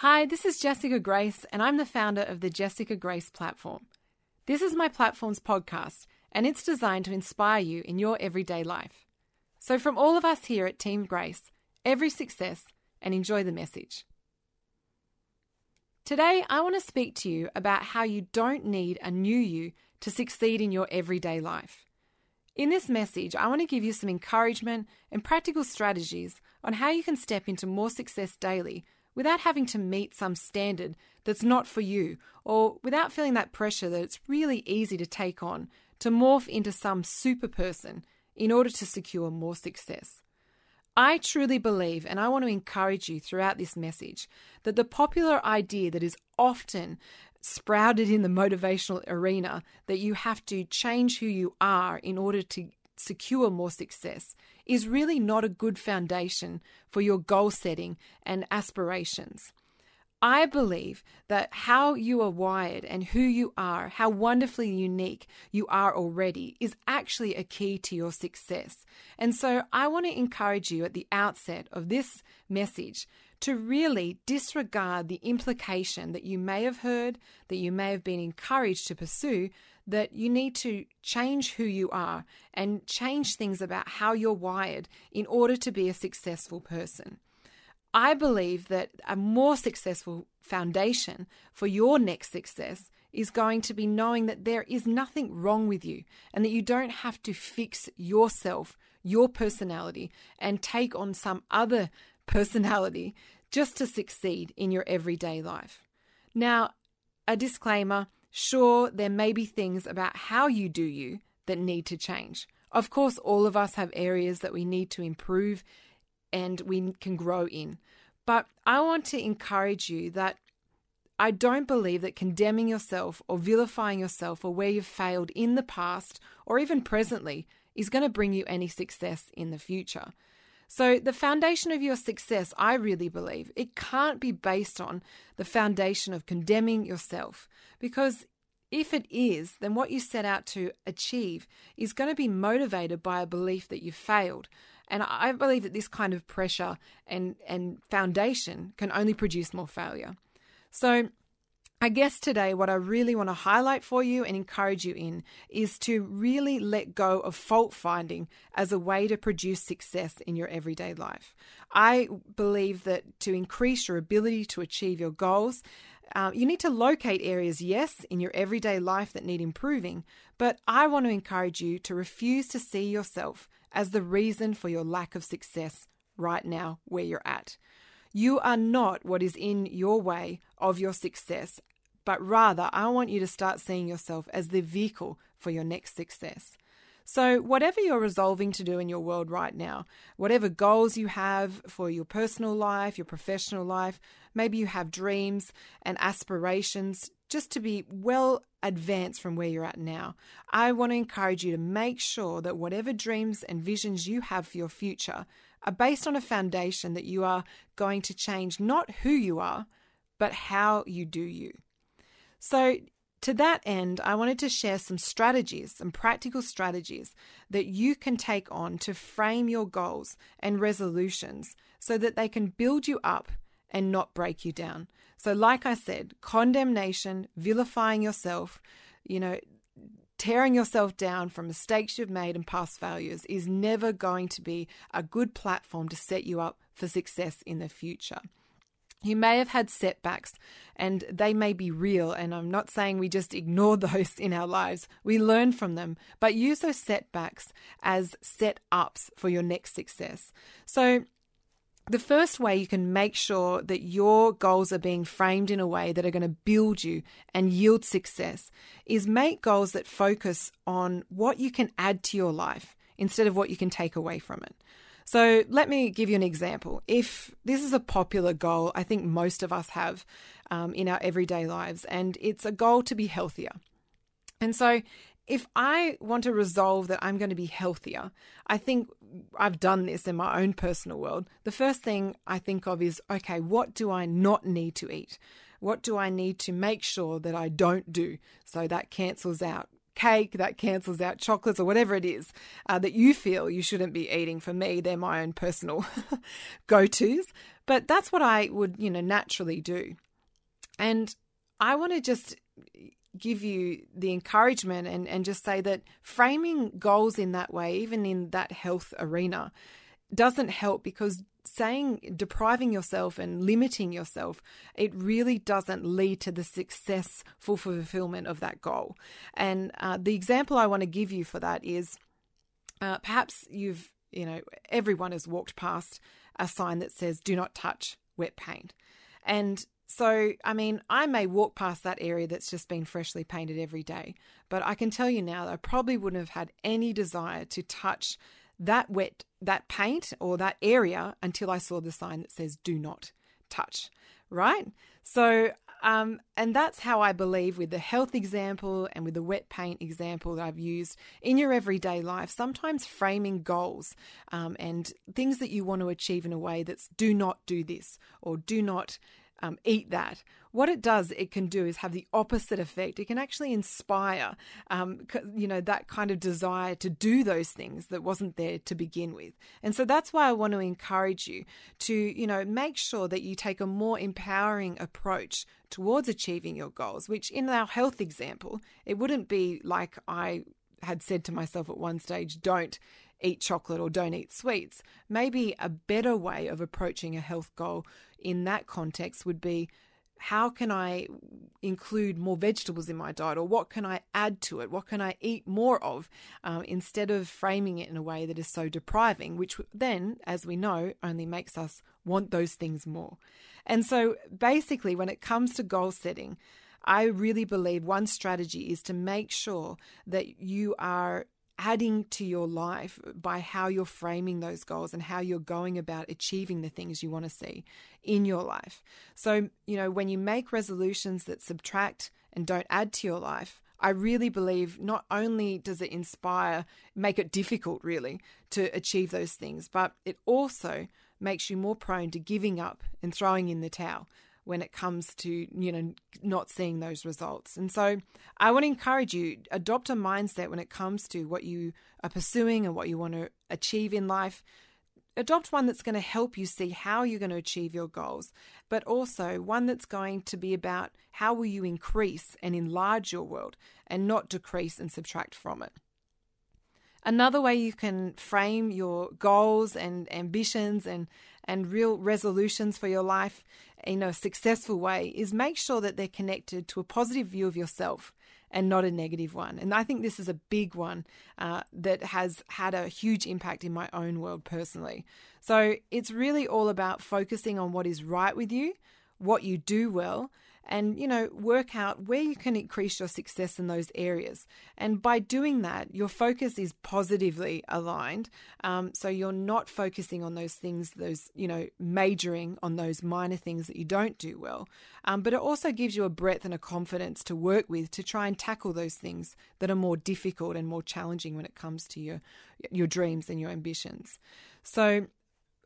Hi, this is Jessica Grace, and I'm the founder of the Jessica Grace platform. This is my platform's podcast, and it's designed to inspire you in your everyday life. So, from all of us here at Team Grace, every success and enjoy the message. Today, I want to speak to you about how you don't need a new you to succeed in your everyday life. In this message, I want to give you some encouragement and practical strategies on how you can step into more success daily without having to meet some standard that's not for you, or without feeling that pressure that it's really easy to take on to morph into some super person in order to secure more success. I truly believe, and I want to encourage you throughout this message, that the popular idea that is often sprouted in the motivational arena that you have to change who you are in order to secure more success is really not a good foundation for your goal setting and aspirations. I believe that how you are wired and who you are, how wonderfully unique you are already, is actually a key to your success. And so I want to encourage you at the outset of this message to really disregard the implication that you may have heard, that you may have been encouraged to pursue, that you need to change who you are and change things about how you're wired in order to be a successful person. I believe that a more successful foundation for your next success is going to be knowing that there is nothing wrong with you and that you don't have to fix yourself, your personality, and take on some other personality just to succeed in your everyday life. Now, a disclaimer Sure, there may be things about how you do you that need to change. Of course, all of us have areas that we need to improve and we can grow in. But I want to encourage you that I don't believe that condemning yourself or vilifying yourself or where you've failed in the past or even presently is going to bring you any success in the future. So, the foundation of your success, I really believe, it can't be based on the foundation of condemning yourself. Because if it is, then what you set out to achieve is going to be motivated by a belief that you failed. And I believe that this kind of pressure and, and foundation can only produce more failure. So, I guess today, what I really want to highlight for you and encourage you in is to really let go of fault finding as a way to produce success in your everyday life. I believe that to increase your ability to achieve your goals, uh, you need to locate areas, yes, in your everyday life that need improving, but I want to encourage you to refuse to see yourself as the reason for your lack of success right now where you're at. You are not what is in your way of your success, but rather, I want you to start seeing yourself as the vehicle for your next success. So, whatever you're resolving to do in your world right now, whatever goals you have for your personal life, your professional life, maybe you have dreams and aspirations just to be well advanced from where you're at now. I want to encourage you to make sure that whatever dreams and visions you have for your future are based on a foundation that you are going to change not who you are, but how you do you. So, to that end, I wanted to share some strategies, some practical strategies that you can take on to frame your goals and resolutions so that they can build you up and not break you down. So, like I said, condemnation, vilifying yourself, you know, tearing yourself down from mistakes you've made and past failures is never going to be a good platform to set you up for success in the future. You may have had setbacks and they may be real, and I'm not saying we just ignore those in our lives. We learn from them, but use those setbacks as set ups for your next success. So, the first way you can make sure that your goals are being framed in a way that are going to build you and yield success is make goals that focus on what you can add to your life instead of what you can take away from it. So let me give you an example. If this is a popular goal, I think most of us have um, in our everyday lives, and it's a goal to be healthier. And so if I want to resolve that I'm going to be healthier, I think I've done this in my own personal world. The first thing I think of is okay, what do I not need to eat? What do I need to make sure that I don't do? So that cancels out cake that cancels out chocolates or whatever it is uh, that you feel you shouldn't be eating. For me, they're my own personal go tos. But that's what I would, you know, naturally do. And I want to just give you the encouragement and, and just say that framing goals in that way, even in that health arena, doesn't help because saying depriving yourself and limiting yourself, it really doesn't lead to the successful fulfillment of that goal. And uh, the example I want to give you for that is uh, perhaps you've, you know, everyone has walked past a sign that says, do not touch wet paint. And so, I mean, I may walk past that area that's just been freshly painted every day, but I can tell you now I probably wouldn't have had any desire to touch that wet that paint or that area until I saw the sign that says do not touch, right? So um, and that's how I believe with the health example and with the wet paint example that I've used in your everyday life, sometimes framing goals um, and things that you want to achieve in a way that's do not do this or do not um, eat that. What it does, it can do is have the opposite effect. It can actually inspire, um, you know, that kind of desire to do those things that wasn't there to begin with. And so that's why I want to encourage you to, you know, make sure that you take a more empowering approach towards achieving your goals, which in our health example, it wouldn't be like I had said to myself at one stage, don't eat chocolate or don't eat sweets. Maybe a better way of approaching a health goal in that context would be how can I include more vegetables in my diet, or what can I add to it? What can I eat more of um, instead of framing it in a way that is so depriving, which then, as we know, only makes us want those things more. And so, basically, when it comes to goal setting, I really believe one strategy is to make sure that you are adding to your life by how you're framing those goals and how you're going about achieving the things you want to see in your life. So, you know, when you make resolutions that subtract and don't add to your life, I really believe not only does it inspire, make it difficult really to achieve those things, but it also makes you more prone to giving up and throwing in the towel when it comes to you know not seeing those results. And so i want to encourage you adopt a mindset when it comes to what you are pursuing and what you want to achieve in life. Adopt one that's going to help you see how you're going to achieve your goals but also one that's going to be about how will you increase and enlarge your world and not decrease and subtract from it. Another way you can frame your goals and ambitions and, and real resolutions for your life in a successful way is make sure that they're connected to a positive view of yourself and not a negative one. And I think this is a big one uh, that has had a huge impact in my own world personally. So it's really all about focusing on what is right with you, what you do well, and you know work out where you can increase your success in those areas. And by doing that your focus is positively aligned. Um, so you're not focusing on those things those you know majoring on those minor things that you don't do well. Um, but it also gives you a breadth and a confidence to work with to try and tackle those things that are more difficult and more challenging when it comes to your your dreams and your ambitions. So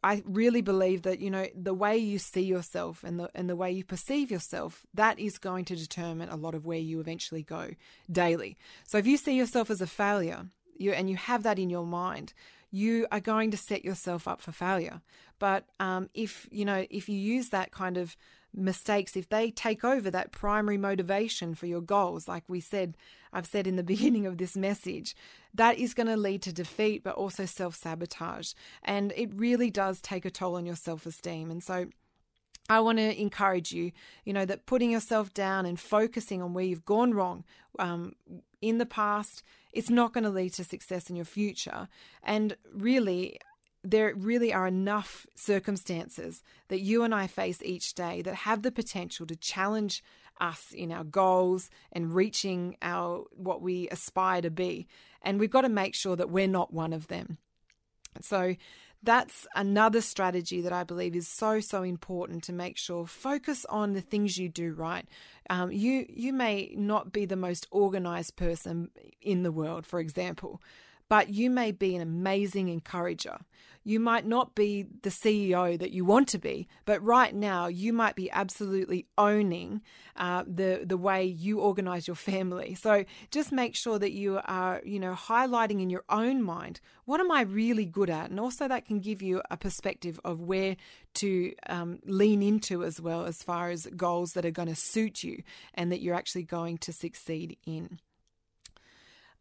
I really believe that you know the way you see yourself and the and the way you perceive yourself that is going to determine a lot of where you eventually go daily. So if you see yourself as a failure, you and you have that in your mind, you are going to set yourself up for failure. But um, if you know if you use that kind of mistakes, if they take over that primary motivation for your goals, like we said, I've said in the beginning of this message, that is going to lead to defeat, but also self sabotage. And it really does take a toll on your self esteem. And so, I want to encourage you, you know, that putting yourself down and focusing on where you've gone wrong um, in the past, it's not going to lead to success in your future. And really, there really are enough circumstances that you and I face each day that have the potential to challenge us in our goals and reaching our what we aspire to be. And we've got to make sure that we're not one of them. So that's another strategy that I believe is so so important to make sure focus on the things you do right. Um, you you may not be the most organized person in the world, for example, but you may be an amazing encourager. You might not be the CEO that you want to be, but right now you might be absolutely owning uh, the the way you organize your family. So just make sure that you are, you know, highlighting in your own mind what am I really good at, and also that can give you a perspective of where to um, lean into as well as far as goals that are going to suit you and that you're actually going to succeed in.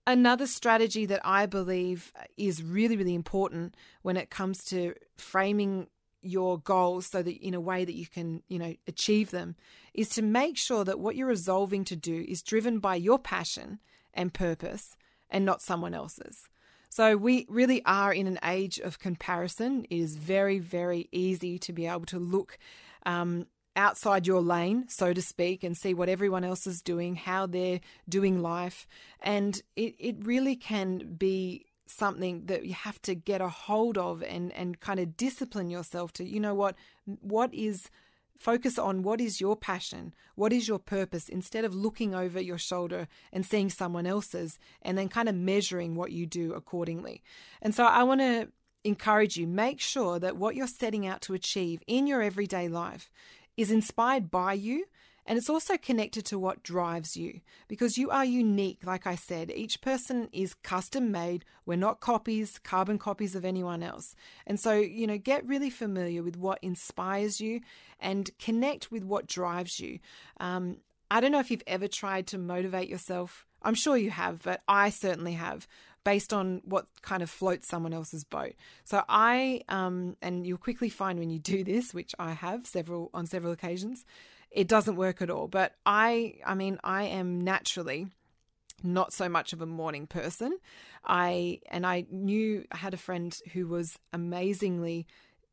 Another strategy that I believe is really, really important when it comes to framing your goals so that in a way that you can, you know, achieve them is to make sure that what you're resolving to do is driven by your passion and purpose and not someone else's. So we really are in an age of comparison. It is very, very easy to be able to look um, outside your lane, so to speak, and see what everyone else is doing, how they're doing life. And it, it really can be something that you have to get a hold of and, and kind of discipline yourself to, you know what, what is focus on what is your passion, what is your purpose, instead of looking over your shoulder and seeing someone else's and then kind of measuring what you do accordingly. And so I want to encourage you make sure that what you're setting out to achieve in your everyday life is inspired by you and it's also connected to what drives you because you are unique. Like I said, each person is custom made. We're not copies, carbon copies of anyone else. And so, you know, get really familiar with what inspires you and connect with what drives you. Um, I don't know if you've ever tried to motivate yourself. I'm sure you have, but I certainly have based on what kind of floats someone else's boat. So I, um, and you'll quickly find when you do this, which I have several on several occasions, it doesn't work at all. But I, I mean, I am naturally not so much of a morning person. I and I knew I had a friend who was amazingly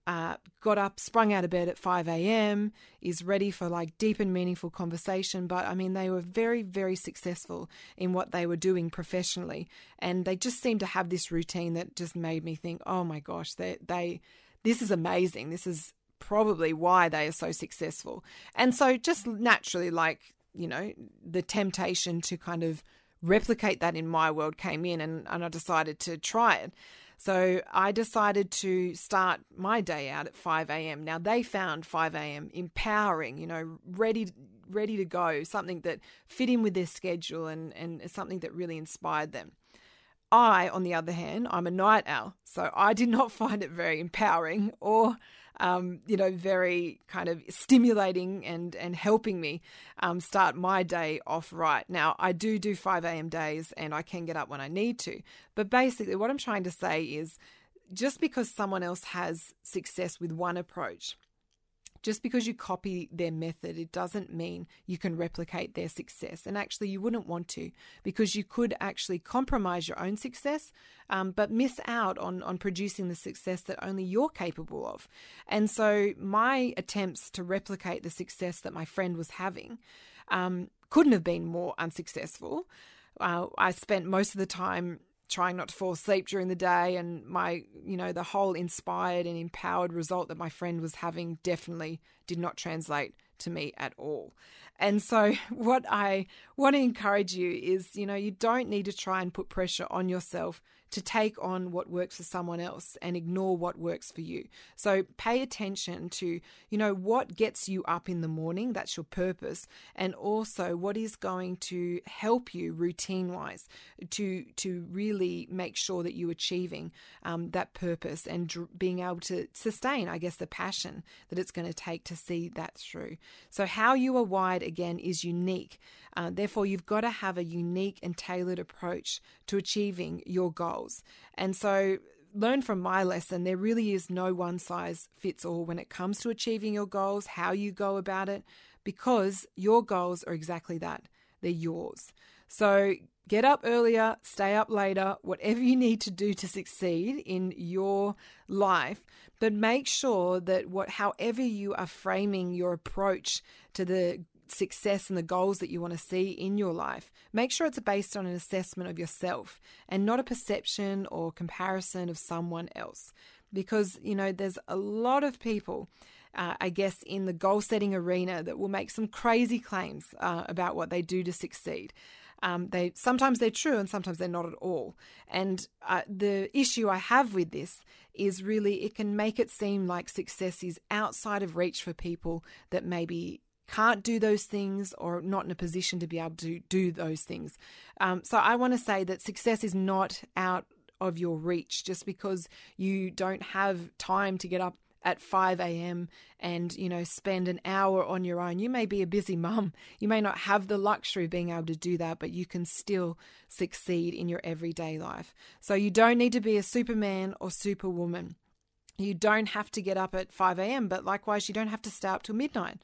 uh, got up, sprung out of bed at 5 a.m., is ready for like deep and meaningful conversation. But I mean, they were very, very successful in what they were doing professionally. And they just seemed to have this routine that just made me think, oh my gosh, they, they, this is amazing. This is probably why they are so successful. And so just naturally, like, you know, the temptation to kind of replicate that in my world came in and, and I decided to try it. So I decided to start my day out at 5 a.m. Now they found 5 a.m. empowering, you know, ready ready to go, something that fit in with their schedule and, and something that really inspired them. I, on the other hand, I'm a night owl, so I did not find it very empowering or um, you know, very kind of stimulating and and helping me um, start my day off right. Now, I do do 5 a.m. days and I can get up when I need to. But basically, what I'm trying to say is just because someone else has success with one approach just because you copy their method, it doesn't mean you can replicate their success. And actually, you wouldn't want to because you could actually compromise your own success, um, but miss out on, on producing the success that only you're capable of. And so, my attempts to replicate the success that my friend was having um, couldn't have been more unsuccessful. Uh, I spent most of the time trying not to fall asleep during the day and my you know the whole inspired and empowered result that my friend was having definitely did not translate to me at all. And so what i want to encourage you is you know you don't need to try and put pressure on yourself to take on what works for someone else and ignore what works for you. So pay attention to, you know, what gets you up in the morning, that's your purpose, and also what is going to help you routine wise to to really make sure that you're achieving um, that purpose and dr- being able to sustain, I guess, the passion that it's going to take to see that through. So how you are wired again is unique. Uh, therefore, you've got to have a unique and tailored approach to achieving your goals. And so, learn from my lesson there really is no one size fits all when it comes to achieving your goals, how you go about it, because your goals are exactly that they're yours. So, get up earlier, stay up later, whatever you need to do to succeed in your life, but make sure that what however you are framing your approach to the success and the goals that you want to see in your life, make sure it's based on an assessment of yourself and not a perception or comparison of someone else. Because, you know, there's a lot of people. Uh, I guess, in the goal setting arena that will make some crazy claims uh, about what they do to succeed. Um, they sometimes they're true and sometimes they're not at all. And uh, the issue I have with this is really it can make it seem like success is outside of reach for people that maybe can't do those things or not in a position to be able to do those things. Um, so I want to say that success is not out of your reach just because you don't have time to get up at 5 a.m. and, you know, spend an hour on your own. You may be a busy mum. You may not have the luxury of being able to do that, but you can still succeed in your everyday life. So you don't need to be a superman or superwoman. You don't have to get up at 5 a.m., but likewise, you don't have to stay up till midnight.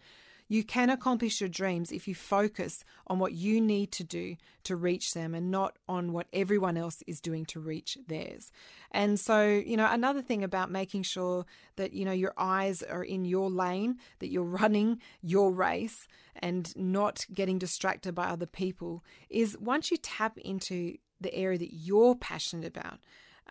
You can accomplish your dreams if you focus on what you need to do to reach them and not on what everyone else is doing to reach theirs. And so, you know, another thing about making sure that, you know, your eyes are in your lane, that you're running your race and not getting distracted by other people is once you tap into the area that you're passionate about,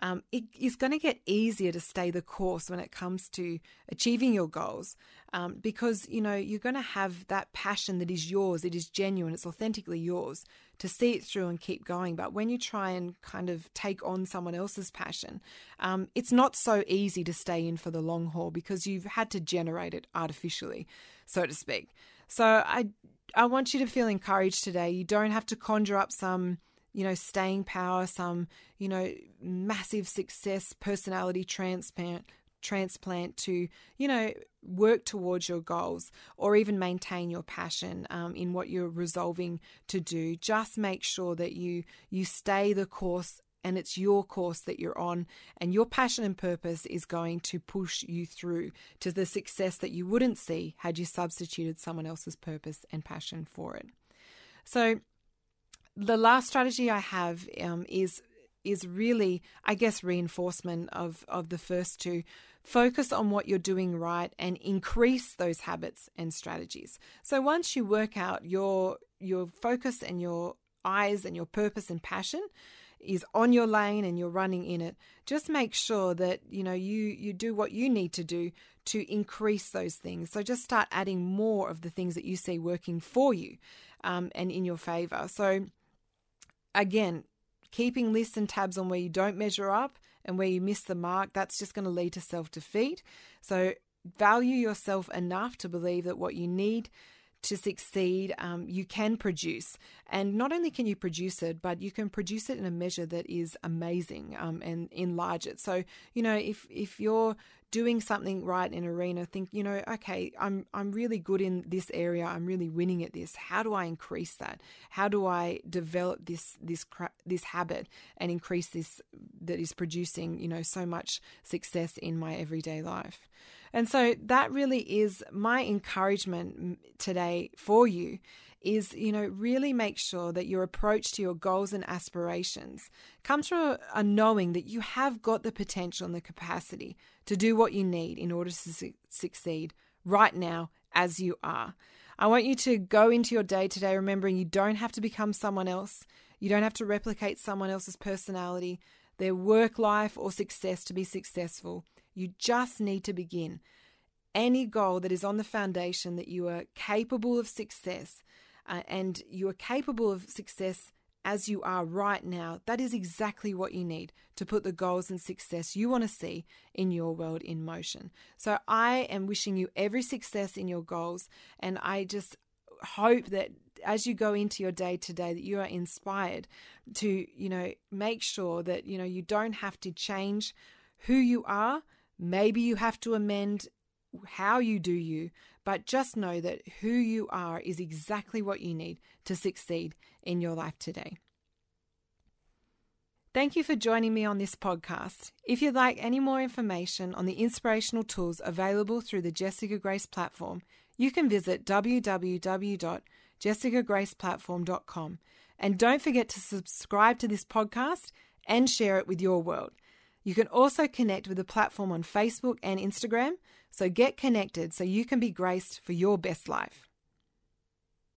um, it is going to get easier to stay the course when it comes to achieving your goals um, because you know you're going to have that passion that is yours it is genuine it's authentically yours to see it through and keep going. But when you try and kind of take on someone else's passion um, it's not so easy to stay in for the long haul because you've had to generate it artificially so to speak. So i i want you to feel encouraged today. You don't have to conjure up some you know, staying power, some, you know, massive success, personality transplant, transplant to, you know, work towards your goals or even maintain your passion um, in what you're resolving to do. Just make sure that you you stay the course and it's your course that you're on and your passion and purpose is going to push you through to the success that you wouldn't see had you substituted someone else's purpose and passion for it. So the last strategy I have um, is is really, I guess, reinforcement of of the first two. Focus on what you're doing right and increase those habits and strategies. So once you work out your your focus and your eyes and your purpose and passion is on your lane and you're running in it just make sure that you know you you do what you need to do to increase those things so just start adding more of the things that you see working for you um, and in your favor so again, keeping lists and tabs on where you don't measure up and where you miss the mark, that's just going to lead to self defeat. So, value yourself enough to believe that what you need to succeed, um, you can produce. And not only can you produce it, but you can produce it in a measure that is amazing um, and enlarge it. So, you know, if, if you're doing something right in arena, think, you know, okay, I'm, I'm really good in this area. I'm really winning at this. How do I increase that? How do I develop this, this, this habit and increase this that is producing, you know, so much success in my everyday life? And so that really is my encouragement today for you is, you know, really make sure that your approach to your goals and aspirations comes from a, knowing that you have got the potential and the capacity to do what you need in order to su- succeed right now as you are. I want you to go into your day today remembering you don't have to become someone else. You don't have to replicate someone else's personality, their work life, or success to be successful. You just need to begin. Any goal that is on the foundation that you are capable of success uh, and you are capable of success as you are right now, that is exactly what you need to put the goals and success you want to see in your world in motion. So I am wishing you every success in your goals and I just hope that as you go into your day today that you are inspired to, you know, make sure that, you know, you don't have to change who you are Maybe you have to amend how you do you, but just know that who you are is exactly what you need to succeed in your life today. Thank you for joining me on this podcast. If you'd like any more information on the inspirational tools available through the Jessica Grace platform, you can visit www.jessicagraceplatform.com. And don't forget to subscribe to this podcast and share it with your world. You can also connect with the platform on Facebook and Instagram, so get connected so you can be graced for your best life.